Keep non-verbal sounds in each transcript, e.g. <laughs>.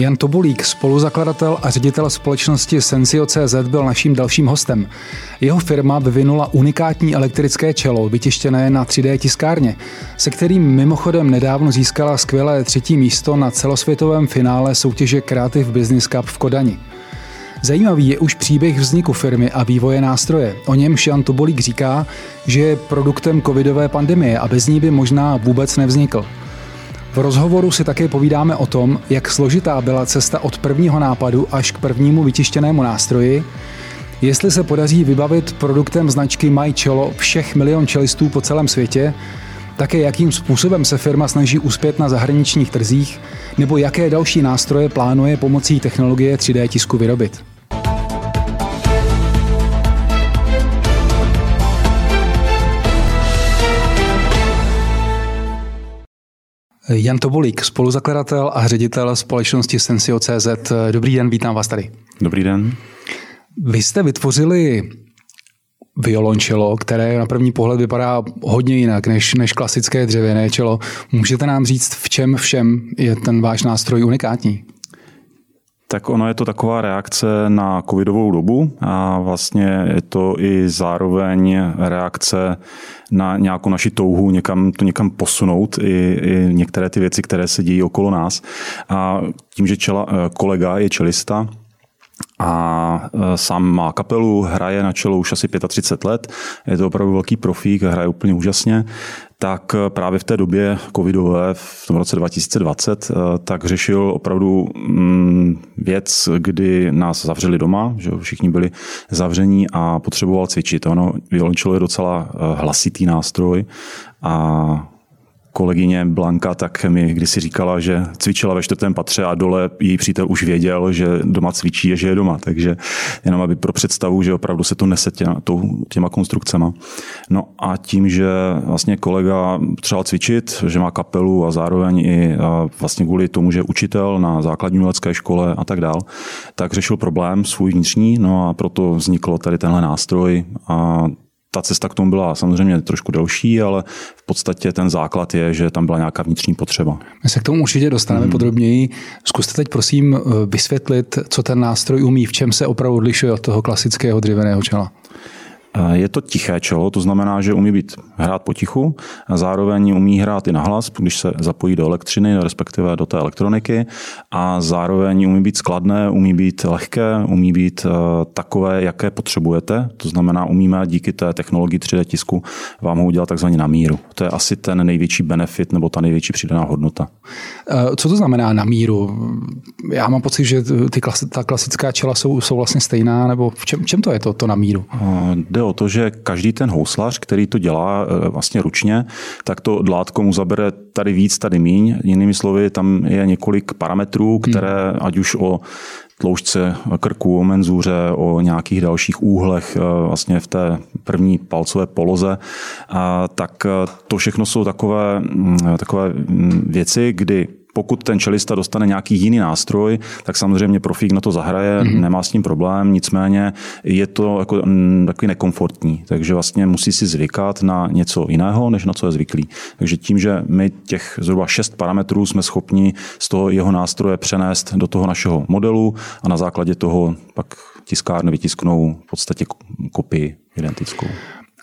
Jan Tobulík, spoluzakladatel a ředitel společnosti Sensio.cz byl naším dalším hostem. Jeho firma vyvinula unikátní elektrické čelo, vytištěné na 3D tiskárně, se kterým mimochodem nedávno získala skvělé třetí místo na celosvětovém finále soutěže Creative Business Cup v Kodani. Zajímavý je už příběh vzniku firmy a vývoje nástroje. O něm Jan Tobolík říká, že je produktem covidové pandemie a bez ní by možná vůbec nevznikl. V rozhovoru si také povídáme o tom, jak složitá byla cesta od prvního nápadu až k prvnímu vytištěnému nástroji, jestli se podaří vybavit produktem značky My Cello všech milion čelistů po celém světě, také jakým způsobem se firma snaží uspět na zahraničních trzích, nebo jaké další nástroje plánuje pomocí technologie 3D tisku vyrobit. Jan Tobolík, spoluzakladatel a ředitel společnosti Sensio.cz. Dobrý den, vítám vás tady. Dobrý den. Vy jste vytvořili violončelo, které na první pohled vypadá hodně jinak než, než klasické dřevěné čelo. Můžete nám říct, v čem všem je ten váš nástroj unikátní? Tak ono je to taková reakce na covidovou dobu a vlastně je to i zároveň reakce na nějakou naši touhu někam, to někam posunout, i, i některé ty věci, které se dějí okolo nás. A tím, že čela, kolega je čelista, a e, sám má kapelu, hraje na čelo už asi 35 let, je to opravdu velký profík, hraje úplně úžasně, tak e, právě v té době covidové, v tom roce 2020, e, tak řešil opravdu mm, věc, kdy nás zavřeli doma, že všichni byli zavření a potřeboval cvičit. Ono, violončelo je docela hlasitý nástroj a kolegyně Blanka tak mi kdysi říkala, že cvičila ve čtvrtém patře a dole její přítel už věděl, že doma cvičí a že je doma. Takže jenom aby pro představu, že opravdu se to nese těma, těma konstrukcema. No a tím, že vlastně kolega třeba cvičit, že má kapelu a zároveň i vlastně kvůli tomu, že je učitel na základní umělecké škole a tak dál, tak řešil problém svůj vnitřní, no a proto vzniklo tady tenhle nástroj a ta cesta k tomu byla samozřejmě trošku delší, ale v podstatě ten základ je, že tam byla nějaká vnitřní potřeba. My se k tomu určitě dostaneme hmm. podrobněji. Zkuste teď prosím eh, vysvětlit, co ten nástroj umí, v čem se opravdu odlišuje od toho klasického dřevěného čela. Je to tiché čelo, to znamená, že umí být hrát potichu a zároveň umí hrát i nahlas, když se zapojí do elektřiny, respektive do té elektroniky a zároveň umí být skladné, umí být lehké, umí být eh, takové, jaké potřebujete. To znamená, umíme díky té technologii 3D tisku vám ho udělat takzvaně na míru. To je asi ten největší benefit nebo ta největší přidaná hodnota. Eh, co to znamená na míru? Já mám pocit, že ty, ta klasická čela jsou, jsou vlastně stejná, nebo v čem, čem to je to, to na míru? Eh, jde o to, že každý ten houslař, který to dělá vlastně ručně, tak to dlátko mu zabere tady víc, tady míň. Jinými slovy, tam je několik parametrů, hmm. které ať už o tloušťce krku, o menzuře, o nějakých dalších úhlech eh, vlastně v té první palcové poloze, tak eh, to všechno jsou takové, mm, takové mm, věci, kdy pokud ten čelista dostane nějaký jiný nástroj, tak samozřejmě profík na to zahraje, mm-hmm. nemá s tím problém, nicméně je to jako takový nekomfortní, takže vlastně musí si zvykat na něco jiného, než na co je zvyklý. Takže tím, že my těch zhruba šest parametrů jsme schopni z toho jeho nástroje přenést do toho našeho modelu a na základě toho pak tiskárny vytisknou v podstatě kopii identickou.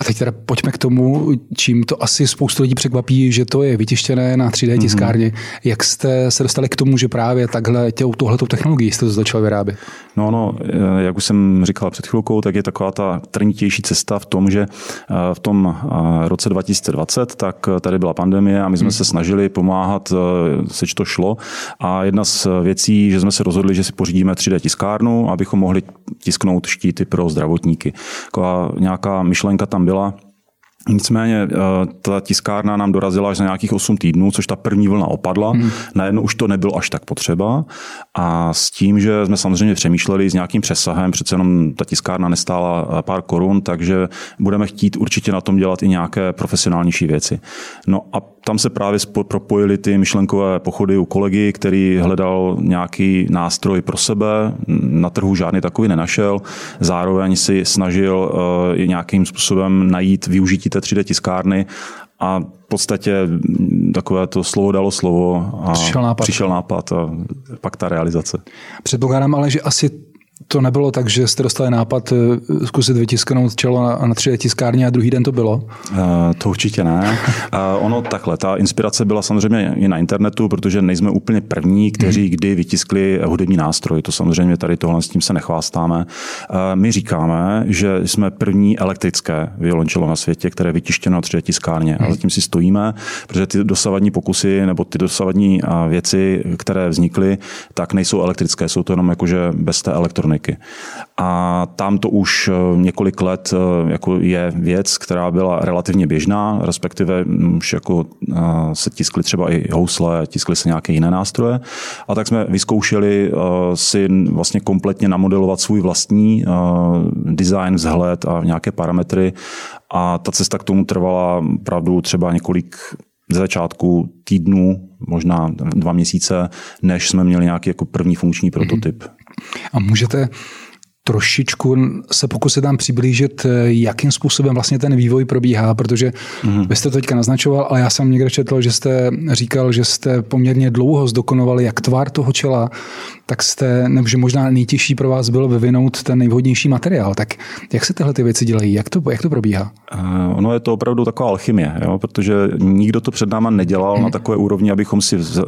A teď teda pojďme k tomu, čím to asi spoustu lidí překvapí, že to je vytištěné na 3D mhm. tiskárně. Mm-hmm. Jak jste se dostali k tomu, že právě takhle tohletou technologií jste to začali vyrábět? No, no, jak už jsem říkal před chvilkou, tak je taková ta trnitější cesta v tom, že eh, v tom eh, roce 2020, tak tady byla pandemie a my jsme mm. se snažili pomáhat, eh, seč to šlo. A jedna z věcí, že jsme se rozhodli, že si pořídíme 3D tiskárnu, abychom mohli tisknout štíty pro zdravotníky. Taková nějaká myšlenka tam byla. Nicméně eh, ta tiskárna nám dorazila až za nějakých 8 týdnů, což ta první vlna opadla. Hmm. Najednou už to nebylo až tak potřeba. A s tím, že jsme samozřejmě přemýšleli s nějakým přesahem, přece jenom ta tiskárna nestála eh, pár korun, takže budeme chtít určitě na tom dělat i nějaké profesionálnější věci. No a tam se právě propojily ty myšlenkové pochody u kolegy, který hledal nějaký nástroj pro sebe, na trhu žádný takový nenašel, zároveň si snažil uh, nějakým způsobem najít využití té 3D tiskárny A v podstatě takové to slovo dalo slovo a přišel nápad. přišel nápad a pak ta realizace. Předpokládám ale, že asi to nebylo tak, že jste dostali nápad eh, zkusit vytisknout čelo na, na 3D tiskárně a druhý den to bylo? Uh, to určitě ne. Uh, ono takhle, ta inspirace byla samozřejmě i na internetu, protože nejsme úplně první, kteří mm. kdy vytiskli hudební nástroj. To samozřejmě tady tohle s tím se nechvástáme. Uh, my říkáme, že jsme první elektrické violončelo na světě, které je vytištěno na 3D tiskárně. Mm. A zatím si stojíme, protože ty dosavadní pokusy nebo ty dosavadní věci, které vznikly, tak nejsou elektrické, jsou to jenom jakože bez té elektroniky elektroniky. A tam to už eh, několik let eh, jako je věc, která byla relativně běžná, respektive mm, už jako eh, se tiskly třeba i housle, tiskly se nějaké jiné nástroje. A tak jsme vyzkoušeli si vlastně kompletně namodelovat svůj vlastní design, vzhled a nějaké parametry. A ta cesta k tomu trvala pravdu třeba několik ze začátku týdnů, možná dva měsíce, než jsme měli nějaký jako první funkční prototyp. Mm-hmm. A můžete trošičku se pokusit nám přiblížit, jakým způsobem vlastně ten vývoj probíhá, protože mm-hmm. vy jste to teďka naznačoval, ale já jsem někde četl, že jste říkal, že jste poměrně dlouho zdokonovali jak tvar toho čela, tak jste, nebo že možná nejtěžší pro vás bylo vyvinout ten nejvhodnější materiál. Tak jak se tyhle ty věci dělají? Jak to, jak to probíhá? Uh, ono je to opravdu taková alchymie, jo? protože nikdo to před náma nedělal hmm. na takové úrovni, abychom si vz,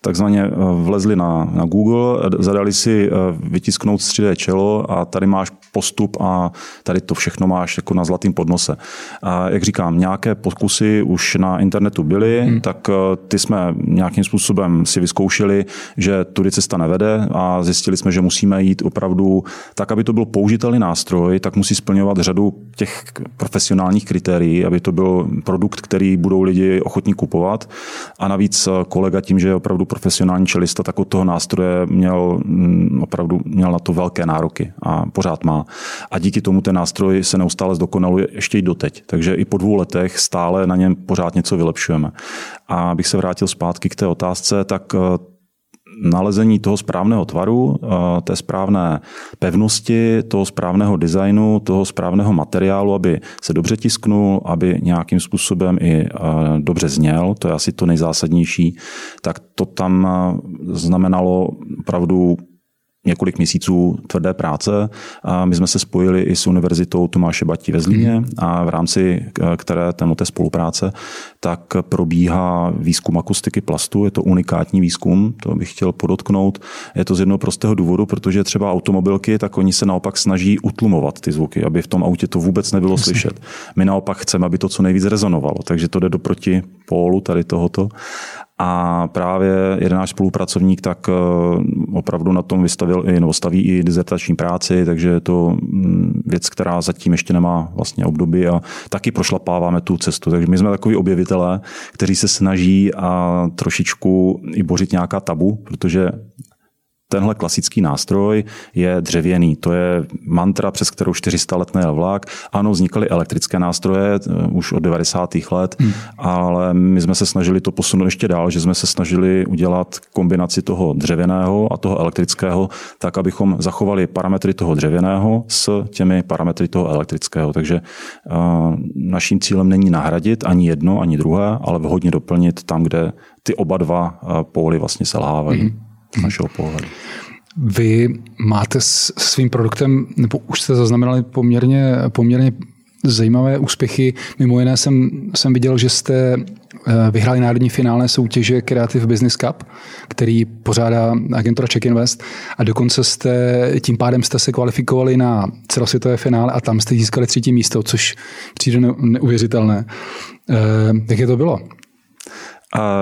takzvaně vlezli na, na Google, zadali si vytisknout 3D čelo a tady máš postup a tady to všechno máš jako na zlatým podnose. A jak říkám, nějaké pokusy už na internetu byly, hmm. tak ty jsme nějakým způsobem si vyzkoušeli, že tudy cesta nevede vede a zjistili jsme, že musíme jít opravdu tak, aby to byl použitelný nástroj, tak musí splňovat řadu těch profesionálních kritérií, aby to byl produkt, který budou lidi ochotní kupovat. A navíc kolega tím, že je opravdu profesionální čelista, tak od toho nástroje měl mm, opravdu měl na to velké nároky a pořád má. A díky tomu ten nástroj se neustále zdokonaluje ještě i doteď. Takže i po dvou letech stále na něm pořád něco vylepšujeme. A abych se vrátil zpátky k té otázce, tak nalezení toho správného tvaru, té správné pevnosti, toho správného designu, toho správného materiálu, aby se dobře tisknul, aby nějakým způsobem i dobře zněl, to je asi to nejzásadnější, tak to tam znamenalo opravdu několik měsíců tvrdé práce. A my jsme se spojili i s Univerzitou Tomáše Batí ve Zlíně mhm. a v rámci které té spolupráce tak probíhá výzkum akustiky plastu. Je to unikátní výzkum, to bych chtěl podotknout. Je to z jednoho prostého důvodu, protože třeba automobilky, tak oni se naopak snaží utlumovat ty zvuky, aby v tom autě to vůbec nebylo slyšet. My naopak chceme, aby to co nejvíc rezonovalo, takže to jde do proti pólu tady tohoto. A právě jeden náš spolupracovník tak eh, opravdu na tom vystavil i, nebo staví i dizertační práci, takže je to mm, věc, která zatím ještě nemá vlastně období a taky prošlapáváme tu cestu. Takže my jsme takový objevitelé, kteří se snaží a trošičku i bořit nějaká tabu, protože tenhle klasický nástroj je dřevěný. To je mantra, přes kterou 400 let nejel vlak. Ano, vznikaly elektrické nástroje eh, už od 90. let, hmm. ale my jsme se snažili to posunout ještě dál, že jsme se snažili udělat kombinaci toho dřevěného a toho elektrického, tak, abychom zachovali parametry toho dřevěného s těmi parametry toho elektrického. Takže uh, naším cílem není nahradit ani jedno, ani druhé, ale vhodně doplnit tam, kde ty oba dva eh, póly vlastně selhávají. Hmm z našeho pohledu. Vy máte s svým produktem, nebo už jste zaznamenali poměrně, poměrně zajímavé úspěchy. Mimo jiné jsem, jsem viděl, že jste eh, vyhráli národní finále soutěže Creative Business Cup, který pořádá agentura Check Invest a dokonce jste, tím pádem jste se kvalifikovali na celosvětové finále a tam jste získali třetí místo, což přijde neuvěřitelné. Eh, jak je to bylo?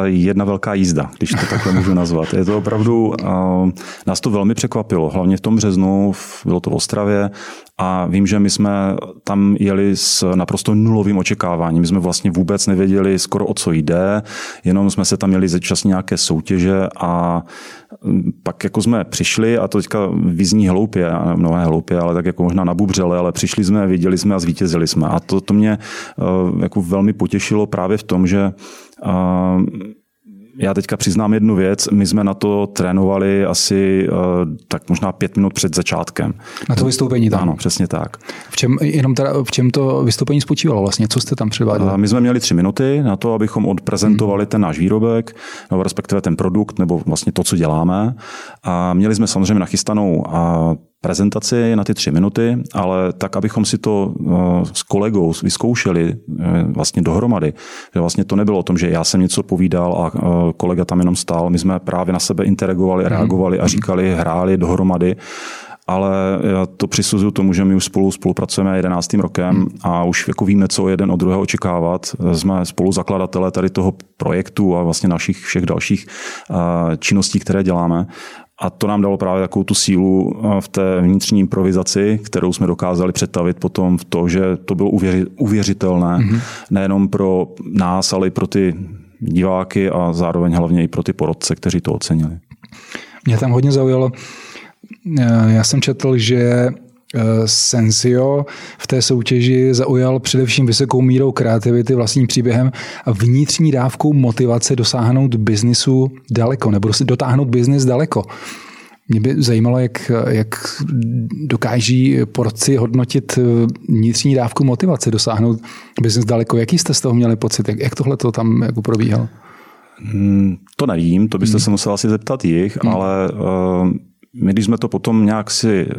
Jedna velká jízda, když to takhle můžu nazvat. Je to opravdu, nás to velmi překvapilo, hlavně v tom březnu, bylo to v Ostravě a vím, že my jsme tam jeli s naprosto nulovým očekáváním. My jsme vlastně vůbec nevěděli skoro o co jde, jenom jsme se tam měli začas nějaké soutěže a pak jako jsme přišli a to teďka vyzní hloupě, mnohé hloupě, ale tak jako možná nabubřele, ale přišli jsme, viděli jsme a zvítězili jsme. A to, to mě jako velmi potěšilo právě v tom, že já teďka přiznám jednu věc, my jsme na to trénovali asi uh, tak možná pět minut před začátkem. Na to vystoupení tam? Ano, přesně tak. V čem, jenom teda, v čem to vystoupení spočívalo vlastně? Co jste tam předváděli? Uh, my jsme měli tři minuty na to, abychom odprezentovali hmm. ten náš výrobek, nebo respektive ten produkt, nebo vlastně to, co děláme. A měli jsme samozřejmě nachystanou uh, prezentaci na ty tři minuty, ale tak, abychom si to eh, s kolegou vyzkoušeli eh, vlastně dohromady. Že vlastně to nebylo o tom, že já jsem něco povídal a eh, kolega tam jenom stál. My jsme právě na sebe interagovali, mhm. reagovali a říkali, hráli dohromady ale já to přisuzuju tomu, že my už spolu spolupracujeme 11. rokem mhm. a už jako víme, co jeden od druhého očekávat. Jsme spolu zakladatelé tady toho projektu a vlastně našich všech dalších činností, které děláme. A to nám dalo právě takovou tu sílu v té vnitřní improvizaci, kterou jsme dokázali přetavit potom v to, že to bylo uvěřitelné mm-hmm. nejenom pro nás, ale i pro ty diváky a zároveň hlavně i pro ty porodce, kteří to ocenili. Mě tam hodně zaujalo, eh, já jsem četl, že Eh, Sensio v té soutěži zaujal především vysokou mírou kreativity, vlastním příběhem a vnitřní dávkou motivace dosáhnout biznisu daleko, nebo dotáhnout biznis daleko. Mě by zajímalo, jak, jak dokáží porci hodnotit eh, vnitřní dávku motivace, dosáhnout biznis daleko. Jaký jste z toho měli pocit? Jak, jak tohle to tam jako probíhalo? Hmm, to nevím, to byste hmm. se musel asi zeptat jich, hmm. ale uh, my, když jsme to potom nějak si eh,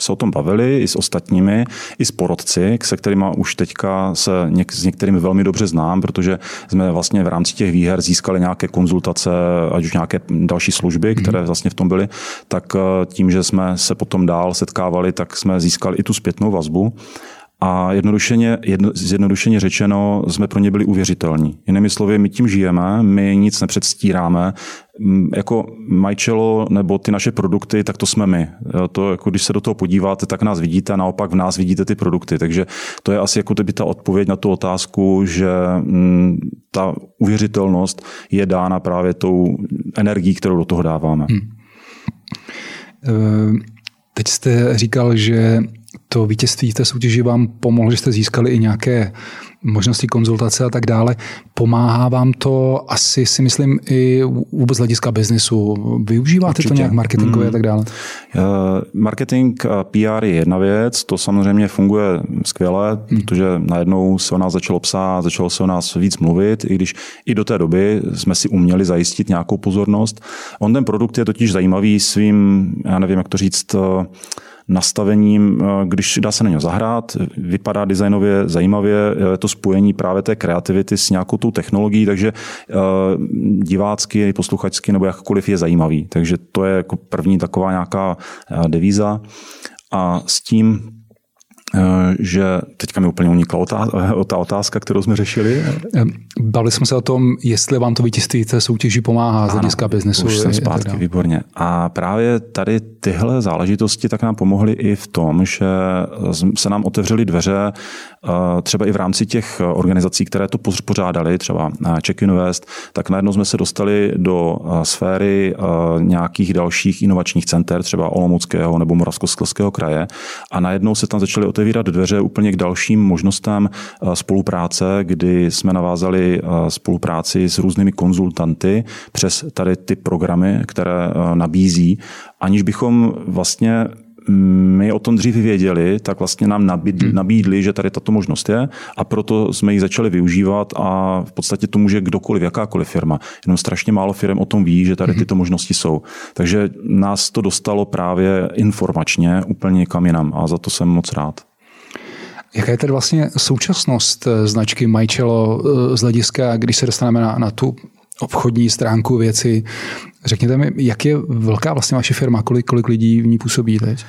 se o tom bavili i s ostatními, i s porodci, se kterými už teďka se něk, s některými velmi dobře znám, protože jsme vlastně v rámci těch výher získali nějaké konzultace, ať už nějaké další služby, mhm. které vlastně v tom byly, tak eh, tím, že jsme se potom dál setkávali, tak jsme získali i tu zpětnou vazbu. A jednodušeně, jedno, zjednodušeně řečeno, jsme pro ně byli uvěřitelní. Jinými slovy, my tím žijeme, my nic nepředstíráme. Jako Majčelo nebo ty naše produkty, tak to jsme my. To, jako když se do toho podíváte, tak nás vidíte a naopak v nás vidíte ty produkty. Takže to je asi jako by ta odpověď na tu otázku, že ta uvěřitelnost je dána právě tou energií, kterou do toho dáváme. Hmm. Teď jste říkal, že to vítězství v té soutěži vám pomohlo, že jste získali i nějaké možnosti konzultace a tak dále. Pomáhá vám to asi si myslím i vůbec z hlediska biznesu. Využíváte Určitě. to nějak marketingově mm. a tak dále? Uh, marketing a PR je jedna věc, to samozřejmě funguje skvěle, mm. protože najednou se o nás začalo psát, začalo se o nás víc mluvit, i když i do té doby jsme si uměli zajistit nějakou pozornost. On ten produkt je totiž zajímavý svým, já nevím, jak to říct, uh, nastavením, eh, když dá se na něj zahrát, vypadá designově zajímavě, je to spojení právě té kreativity s nějakou tou technologií, takže eh, divácky, posluchačsky nebo jakkoliv je zajímavý. Takže to je jako první taková nějaká eh, devíza. A s tím Eh, že teďka mi úplně unikla eh, ta otázka, kterou jsme řešili. Bavili jsme se o tom, jestli vám to vítězství té soutěži pomáhá z hlediska biznesu. Už jsem zpátky, výborně. A právě tady tyhle záležitosti tak nám pomohly i v tom, že se nám otevřely dveře eh, třeba i v rámci těch organizací, které to pořádali, třeba Czech Invest, tak najednou jsme se dostali do sféry nějakých dalších inovačních center, třeba Olomouckého nebo Moravskoslezského kraje a najednou se tam začaly otevírat dveře úplně k dalším možnostem eh, spolupráce, kdy jsme navázali eh, spolupráci s různými konzultanty přes tady ty programy, které eh, nabízí, aniž bychom vlastně my o tom dřív věděli, tak vlastně nám nabídli, hmm. nabídli, že tady tato možnost je a proto jsme ji začali využívat a v podstatě to může kdokoliv, jakákoliv firma. Jenom strašně málo firm o tom ví, že tady hmm. tyto možnosti jsou. Takže nás to dostalo právě informačně úplně kam jinam a za to jsem moc rád. Jaká je tedy vlastně současnost eh, značky Majčelo eh, z hlediska, když se dostaneme na, na tu obchodní stránku věci? Řekněte mi, jak je velká vlastně vaše firma, kolik, kolik lidí v ní působí teď?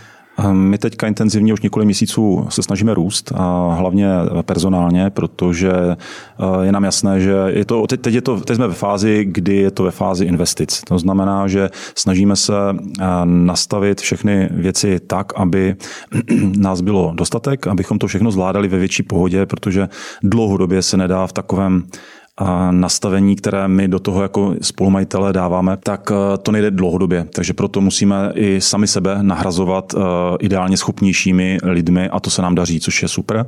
My teďka intenzivně už několik měsíců se snažíme růst, a hlavně personálně, protože eh, je nám jasné, že je to, teď, je to, teď jsme ve fázi, kdy je to ve fázi investic. To znamená, že snažíme se eh, nastavit všechny věci tak, aby <clears throat> nás bylo dostatek, abychom to všechno zvládali ve větší pohodě, protože dlouhodobě se nedá v takovém nastavení, které my do toho jako spolumajitelé dáváme, tak eh, to nejde dlouhodobě. Takže proto musíme i sami sebe nahrazovat eh, ideálně schopnějšími lidmi a to se nám daří, což je super.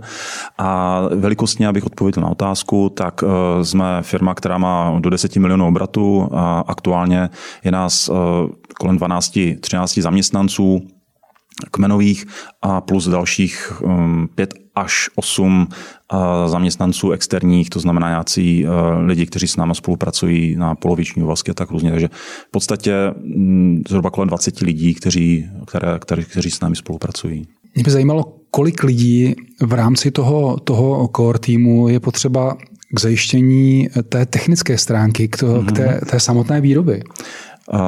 A velikostně, abych odpověděl na otázku, tak eh, jsme firma, která má do 10 milionů obratu a aktuálně je nás kolem 12-13 zaměstnanců, kmenových a plus dalších um, pět až osm uh, zaměstnanců externích, to znamená nějací uh, lidi, kteří s námi spolupracují na poloviční úvazky a tak různě. Takže v podstatě mm, zhruba kolem 20 lidí, kteří, které, které, kteří s námi spolupracují. Mě by zajímalo, kolik lidí v rámci toho, toho core týmu je potřeba k zajištění té technické stránky, k, to, mm-hmm. k té, mhm. té samotné výroby. Uh,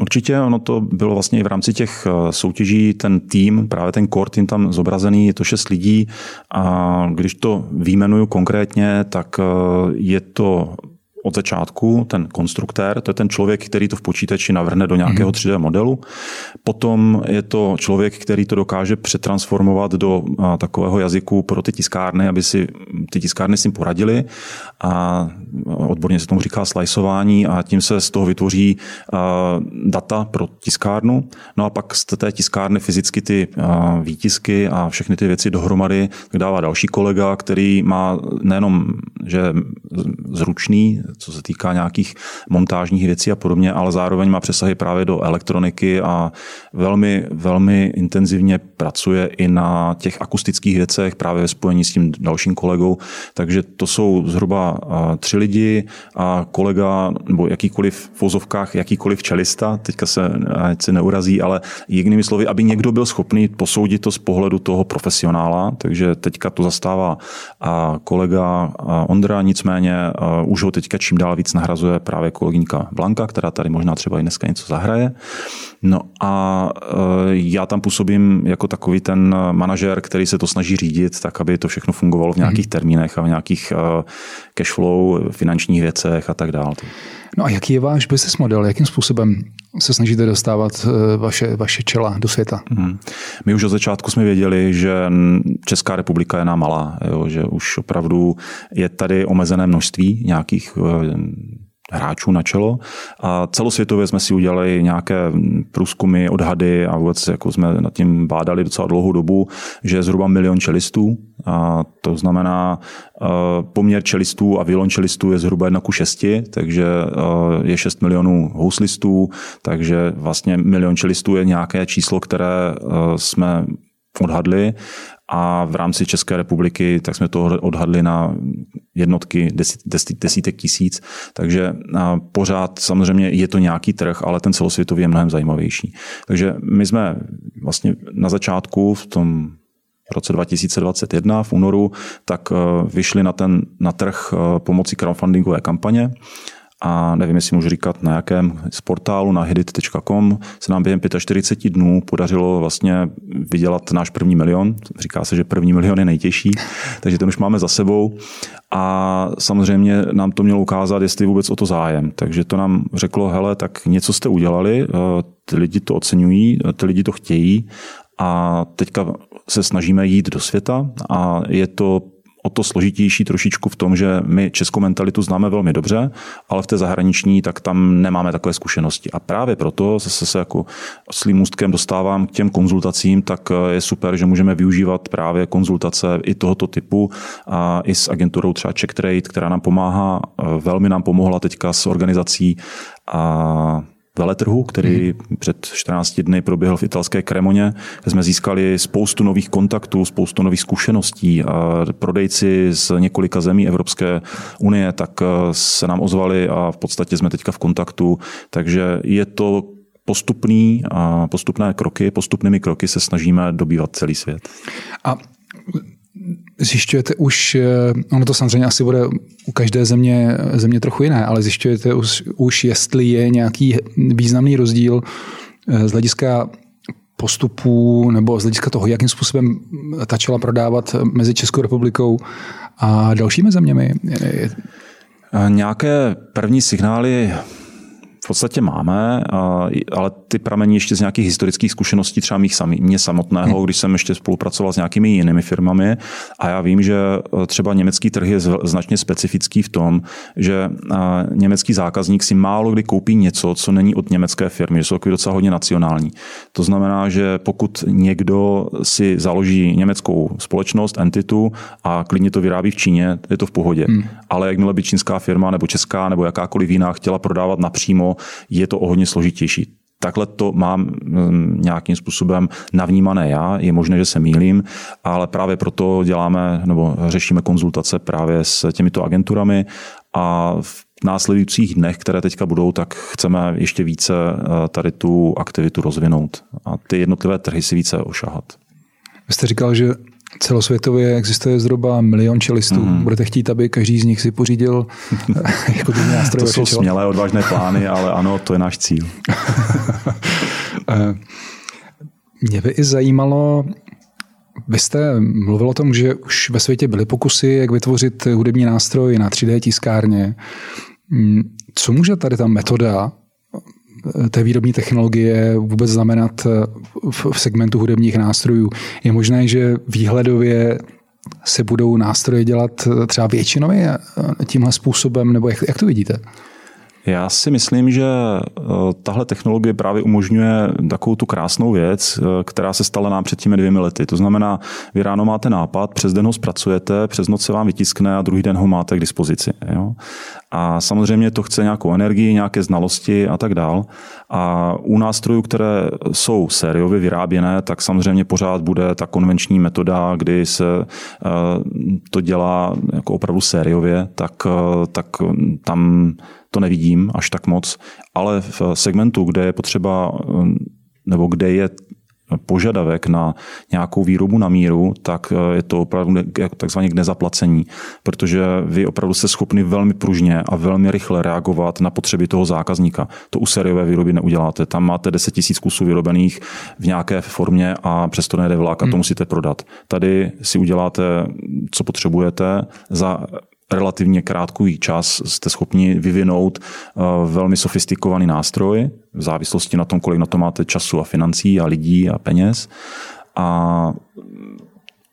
Určitě ono to bylo vlastně i v rámci těch eh, soutěží, ten tým, právě ten core tým tam zobrazený, je to šest lidí a když to výjmenuju konkrétně, tak eh, je to od začátku, ten konstruktér, to je ten člověk, který to v počítači navrhne do nějakého 3D mhm. modelu. Potom je to člověk, který to dokáže přetransformovat do takového jazyku pro ty tiskárny, aby si ty tiskárny s tím poradili. A odborně se tomu říká sliceování a tím se z toho vytvoří data pro tiskárnu. No a pak z té tiskárny fyzicky ty výtisky a všechny ty věci dohromady tak dává další kolega, který má nejenom že zručný, co se týká nějakých montážních věcí a podobně, ale zároveň má přesahy právě do elektroniky a velmi, velmi intenzivně pracuje i na těch akustických věcech právě ve spojení s tím dalším kolegou. Takže to jsou zhruba tři lidi a kolega nebo jakýkoliv v vozovkách, jakýkoliv čelista, teďka se, se neurazí, ale jinými slovy, aby někdo byl schopný posoudit to z pohledu toho profesionála, takže teďka to zastává kolega Ondra, nicméně už ho teďka čím dál víc nahrazuje právě kolegyňka Blanka, která tady možná třeba i dneska něco zahraje. No a e, já tam působím jako takový ten manažer, který se to snaží řídit, tak aby to všechno fungovalo v nějakých mhm. termínech a v nějakých e, cashflow, finančních věcech a tak dále. No a jaký je váš business model? Jakým způsobem se snažíte dostávat e, vaše, vaše čela do světa? Hmm. My už od začátku jsme věděli, že Česká republika je nám malá, jo, že už opravdu je tady omezené množství nějakých hráčů na čelo. A celosvětově jsme si udělali nějaké průzkumy, odhady a vůbec jako jsme nad tím bádali docela dlouhou dobu, že je zhruba milion čelistů. A to znamená, e, poměr čelistů a violončelistů je zhruba 1 ku 6, takže e, je 6 milionů houslistů, takže vlastně milion čelistů je nějaké číslo, které e, jsme odhadli a v rámci České republiky tak jsme to odhadli na jednotky, desít, desítek tisíc, takže pořád samozřejmě je to nějaký trh, ale ten celosvětový je mnohem zajímavější. Takže my jsme vlastně na začátku v tom v roce 2021 v únoru, tak e, vyšli na ten na trh e, pomocí crowdfundingové kampaně a nevím, jestli můžu říkat na jakém z portálu, na hedit.com se nám během 45 dnů podařilo vlastně vydělat náš první milion. Říká se, že první milion je nejtěžší, <laughs> takže ten už máme za sebou a samozřejmě nám to mělo ukázat, jestli vůbec o to zájem. Takže to nám řeklo, hele, tak něco jste udělali, eh, ty lidi to oceňují, ty lidi to chtějí a teďka se snažíme jít do světa a je to o to složitější trošičku v tom, že my českou mentalitu známe velmi dobře, ale v té zahraniční tak tam nemáme takové zkušenosti. A právě proto zase se jako slým můstkem dostávám k těm konzultacím, tak je super, že můžeme využívat právě konzultace i tohoto typu a i s agenturou třeba Check Trade, která nám pomáhá, velmi nám pomohla teďka s organizací a veletrhu, který hmm. před 14 dny proběhl v italské Kremoně. Jsme získali spoustu nových kontaktů, spoustu nových zkušeností a prodejci z několika zemí Evropské unie tak eh, se nám ozvali a v podstatě jsme teďka v kontaktu, takže je to postupný a postupné kroky, postupnými kroky se snažíme dobývat celý svět. A zjišťujete už, eh, ono to samozřejmě asi bude u každé země, země trochu jiné, ale zjišťujete už, už jestli je nějaký významný rozdíl eh, z hlediska postupů nebo z hlediska toho, jakým způsobem ta čela prodávat mezi Českou republikou a dalšími zeměmi? Nějaké první signály v podstatě máme, ale ty pramení ještě z nějakých historických zkušeností, třeba mých sami, mě samotného, hmm. když jsem ještě spolupracoval s nějakými jinými firmami. A já vím, že e, třeba německý trh je značně specifický v tom, že e, německý zákazník si málo kdy koupí něco, co není od německé firmy, že jsou takový docela hodně nacionální. To znamená, že pokud někdo si založí německou společnost, entitu a klidně to vyrábí v Číně, je to v pohodě. Hmm. Ale jakmile by čínská firma nebo česká nebo jakákoliv jiná chtěla prodávat napřímo je to o hodně složitější. Takhle to mám mm, nějakým způsobem navnímané já. Je možné, že se mýlím, ale právě proto děláme nebo řešíme konzultace právě s těmito agenturami a v následujících dnech, které teďka budou, tak chceme ještě více eh, tady tu aktivitu rozvinout a ty jednotlivé trhy si více ošahat. Vy jste říkal, že celosvětově existuje zhruba milion čelistů. Mm. Budete chtít, aby každý z nich si pořídil jako nástroj. To jsou smělé, odvážné plány, ale ano, to je náš cíl. <laughs> Eh, mě by i zajímalo, vy jste mluvil o tom, že už ve světě byly pokusy, jak vytvořit hudební nástroj na 3D tiskárně. Mm, co může tady ta metoda té výrobní technologie vůbec znamenat eh, v segmentu hudebních nástrojů. Je možné, že výhledově se budou nástroje dělat eh, třeba většinově eh, tímhle způsobem, nebo jak, jak to vidíte? Já si myslím, že tahle technologie právě umožňuje takovou tu krásnou věc, která se stala nám před těmi dvěmi lety. To znamená, vy ráno máte nápad, přes den ho zpracujete, přes noc se vám vytiskne a druhý den ho máte k dispozici. Jo? A samozřejmě to chce nějakou energii, nějaké znalosti a tak dál. A u nástrojů, které jsou sériově vyráběné, tak samozřejmě pořád bude ta konvenční metoda, kdy se eh, to dělá jako opravdu sériově, tak, eh, tak tam to nevidím až tak moc. Ale v segmentu, kde je potřeba eh, nebo kde je požadavek na nějakou výrobu na míru, tak eh, je to opravdu takzvaně k nezaplacení, protože vy opravdu jste schopni velmi pružně a velmi rychle reagovat na potřeby toho zákazníka. To u sériové výroby neuděláte. Tam máte 10 000 kusů vyrobených v nějaké formě a přesto nejde vlak a to hmm. musíte prodat. Tady si uděláte, co potřebujete za relativně krátký čas jste schopni vyvinout eh, velmi sofistikovaný nástroj, v závislosti na tom, kolik na to máte času a financí a lidí a peněz. A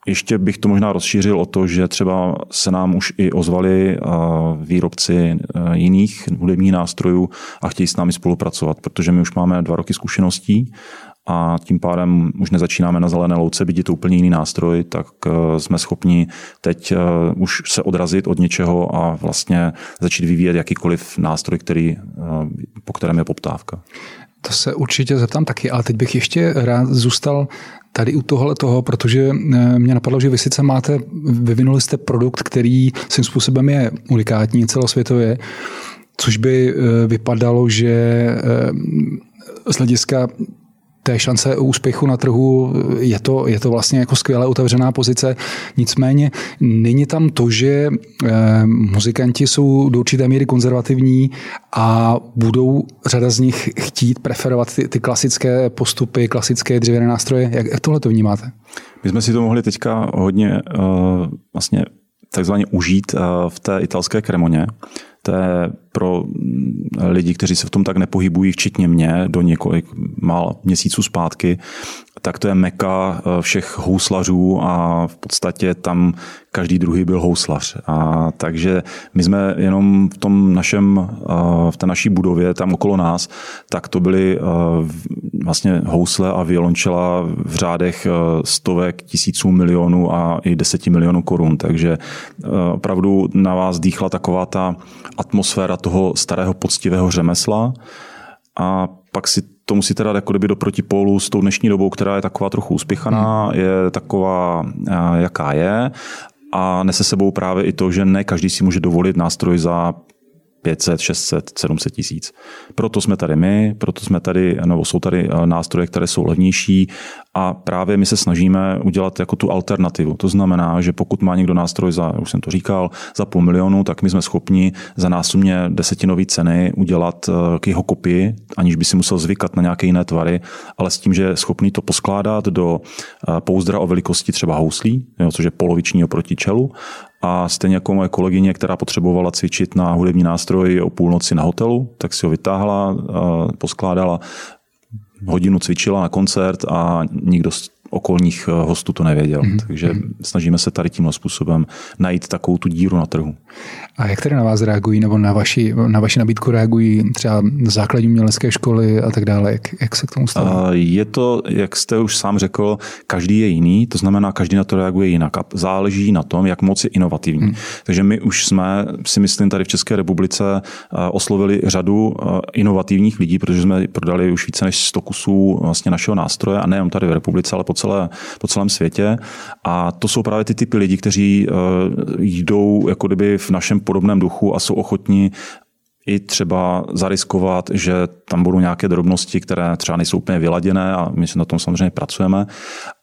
ještě bych to možná rozšířil o to, že třeba se nám už i ozvali eh, výrobci eh, jiných hudebních nástrojů a chtějí s námi spolupracovat, protože my už máme dva roky zkušeností a tím pádem už nezačínáme na zelené louce, byť je to úplně jiný nástroj, tak eh, jsme schopni teď eh, už se odrazit od něčeho a vlastně začít vyvíjet jakýkoliv nástroj, který, eh, po kterém je poptávka. To se určitě zeptám taky, ale teď bych ještě rád zůstal tady u tohle toho, protože mě napadlo, že vy sice máte, vyvinuli jste produkt, který svým způsobem je unikátní celosvětově, což by vypadalo, že z hlediska té šance úspěchu na trhu je to, je to vlastně jako skvěle otevřená pozice. Nicméně není tam to, že eh, muzikanti jsou do určité míry konzervativní a budou řada z nich chtít preferovat ty, ty klasické postupy, klasické dřevěné nástroje. Jak, jak tohle to vnímáte? My jsme si to mohli teďka hodně uh, vlastně takzvaně užít uh, v té italské kremoně. To je pro lidi, kteří se v tom tak nepohybují, včetně mě, do několik mal měsíců zpátky, tak to je meka eh, všech houslařů a v podstatě tam každý druhý byl houslař. A takže my jsme jenom v tom našem, eh, v té naší budově, tam okolo nás, tak to byly eh, vlastně housle a violončela v řádech stovek, tisíců milionů a i deseti milionů korun. Takže opravdu na vás dýchla taková ta atmosféra toho starého poctivého řemesla a pak si to musíte dát jako kdyby do protipólu s tou dnešní dobou, která je taková trochu uspěchaná, hmm. je taková, jaká je a nese sebou právě i to, že ne každý si může dovolit nástroj za 500, 600, 700 tisíc. Proto jsme tady my, proto jsme tady, nebo jsou tady eh, nástroje, které jsou levnější a právě my se snažíme udělat jako tu alternativu. To znamená, že pokud má někdo nástroj za, už jsem to říkal, za půl milionu, tak my jsme schopni za násobně desetinové ceny udělat eh, k jeho kopii, aniž by si musel zvykat na nějaké jiné tvary, ale s tím, že je schopný to poskládat do eh, pouzdra o velikosti třeba houslí, což je poloviční oproti čelu a stejně jako moje kolegyně, která potřebovala cvičit na hudební nástroj o půlnoci na hotelu, tak si ho vytáhla, poskládala, hodinu cvičila na koncert a nikdo okolních eh, hostů to nevěděl. Mm-hmm. Takže mhm. snažíme se tady tímhle způsobem najít takovou tu díru na trhu. A jak tedy na vás reagují, nebo na vaši, na vaši nabídku reagují třeba základní umělecké školy a tak dále? Jak, jak se k tomu staví? Je to, jak jste už sám řekl, každý je jiný, to znamená, každý na to reaguje jinak a záleží na tom, jak moc je inovativní. Hmm. Takže my už jsme, si myslím, tady v České republice eh, oslovili řadu eh, inovativních lidí, protože jsme prodali už více než 100 kusů vlastně našeho nástroje a nejen tady v republice, ale po, celé, po celém světě. A to jsou právě ty typy lidí, kteří eh, jdou jako kdyby v našem podobném duchu a jsou ochotní i třeba zariskovat, že tam budou nějaké drobnosti, které třeba nejsou úplně vyladěné a my si na tom samozřejmě pracujeme,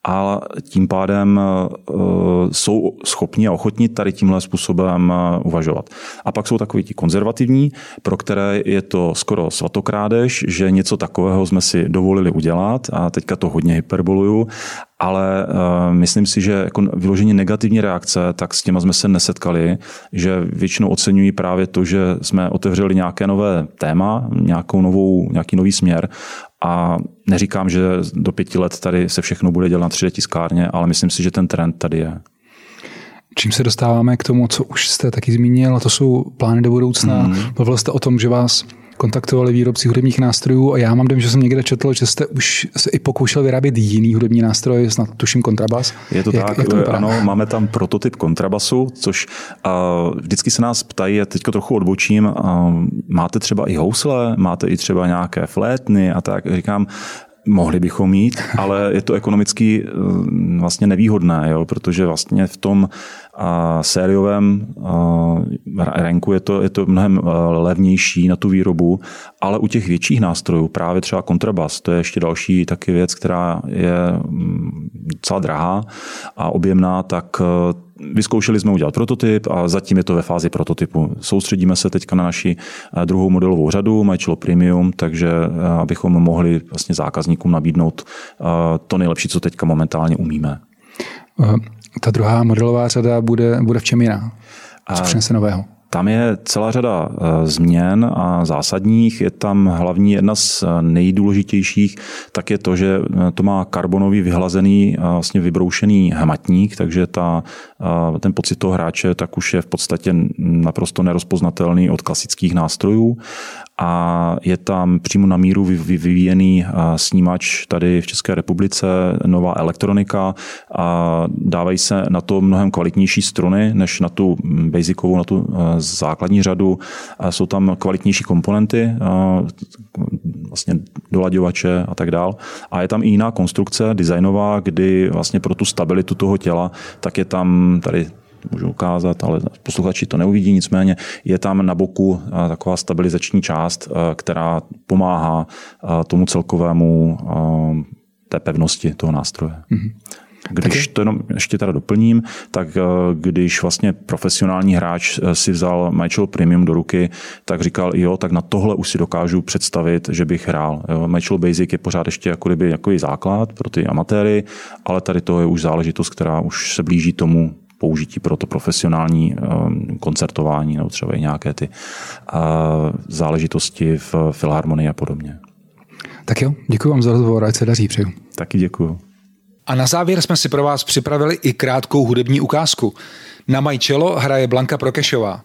a tím pádem eh, jsou schopni a ochotni tady tímhle způsobem eh, uvažovat. A pak jsou takový ti konzervativní, pro které je to skoro svatokrádež, že něco takového jsme si dovolili udělat. A teďka to hodně hyperboluju, ale uh, myslím si, že jako vyložení negativní reakce, tak s těma jsme se nesetkali, že většinou oceňují právě to, že jsme otevřeli nějaké nové téma, nějakou novou, nějaký nový směr a neříkám, že do pěti let tady se všechno bude dělat na 3D tiskárně, ale myslím si, že ten trend tady je. Čím se dostáváme k tomu, co už jste taky zmínil, a to jsou plány do budoucna. Mm. Mluvil jste o tom, že vás kontaktovali výrobci hudebních nástrojů a já mám dojem, že jsem někde četl, že jste už se i pokoušel vyrábět jiný hudební nástroj, snad tuším kontrabas. Je to jak, tak, jak to ano, máme tam prototyp kontrabasu, což uh, vždycky se nás ptají, a teďko trochu odbočím, uh, máte třeba i housle, máte i třeba nějaké flétny a tak. Říkám, Mohli bychom mít, ale je to ekonomicky vlastně nevýhodné, jo, protože vlastně v tom a sériovém renku je to, je to mnohem levnější na tu výrobu, ale u těch větších nástrojů, právě třeba kontrabas, to je ještě další taky věc, která je mm, docela drahá a objemná, tak Vyzkoušeli jsme udělat prototyp a zatím je to ve fázi prototypu. Soustředíme se teďka na naši druhou modelovou řadu, MyChelo Premium, takže abychom mohli vlastně zákazníkům nabídnout to nejlepší, co teďka momentálně umíme. Ta druhá modelová řada bude, bude v čem jiná? Co přinese nového? Tam je celá řada eh, změn a zásadních. Je tam hlavní jedna z eh, nejdůležitějších, tak je to, že eh, to má karbonový vyhlazený, vlastně vybroušený hmatník, takže ta, ten pocit toho hráče tak už je v podstatě naprosto nerozpoznatelný od klasických nástrojů a je tam přímo na míru vyvíjený snímač tady v České republice, nová elektronika a dávají se na to mnohem kvalitnější struny, než na tu basicovou, na tu základní řadu. Jsou tam kvalitnější komponenty, vlastně dolaďovače a tak dál. A je tam i jiná konstrukce designová, kdy vlastně pro tu stabilitu toho těla, tak je tam tady můžu ukázat, ale posluchači to neuvidí, nicméně je tam na boku taková stabilizační část, která pomáhá tomu celkovému té pevnosti toho nástroje. Mm-hmm. Když to jenom ještě teda doplním, tak když vlastně profesionální hráč si vzal MyChel Premium do ruky, tak říkal, jo, tak na tohle už si dokážu představit, že bych hrál. MyChel Basic je pořád ještě jako kdyby jako základ pro ty amatéry, ale tady to je už záležitost, která už se blíží tomu, použití pro to profesionální ehm, koncertování nebo třeba i nějaké ty eh, záležitosti v filharmonii a podobně. Tak jo, děkuji vám za rozhovor, ať se daří, přeju. Taky děkuji. A na závěr jsme si pro vás připravili i krátkou hudební ukázku. Na majčelo hraje Blanka Prokešová.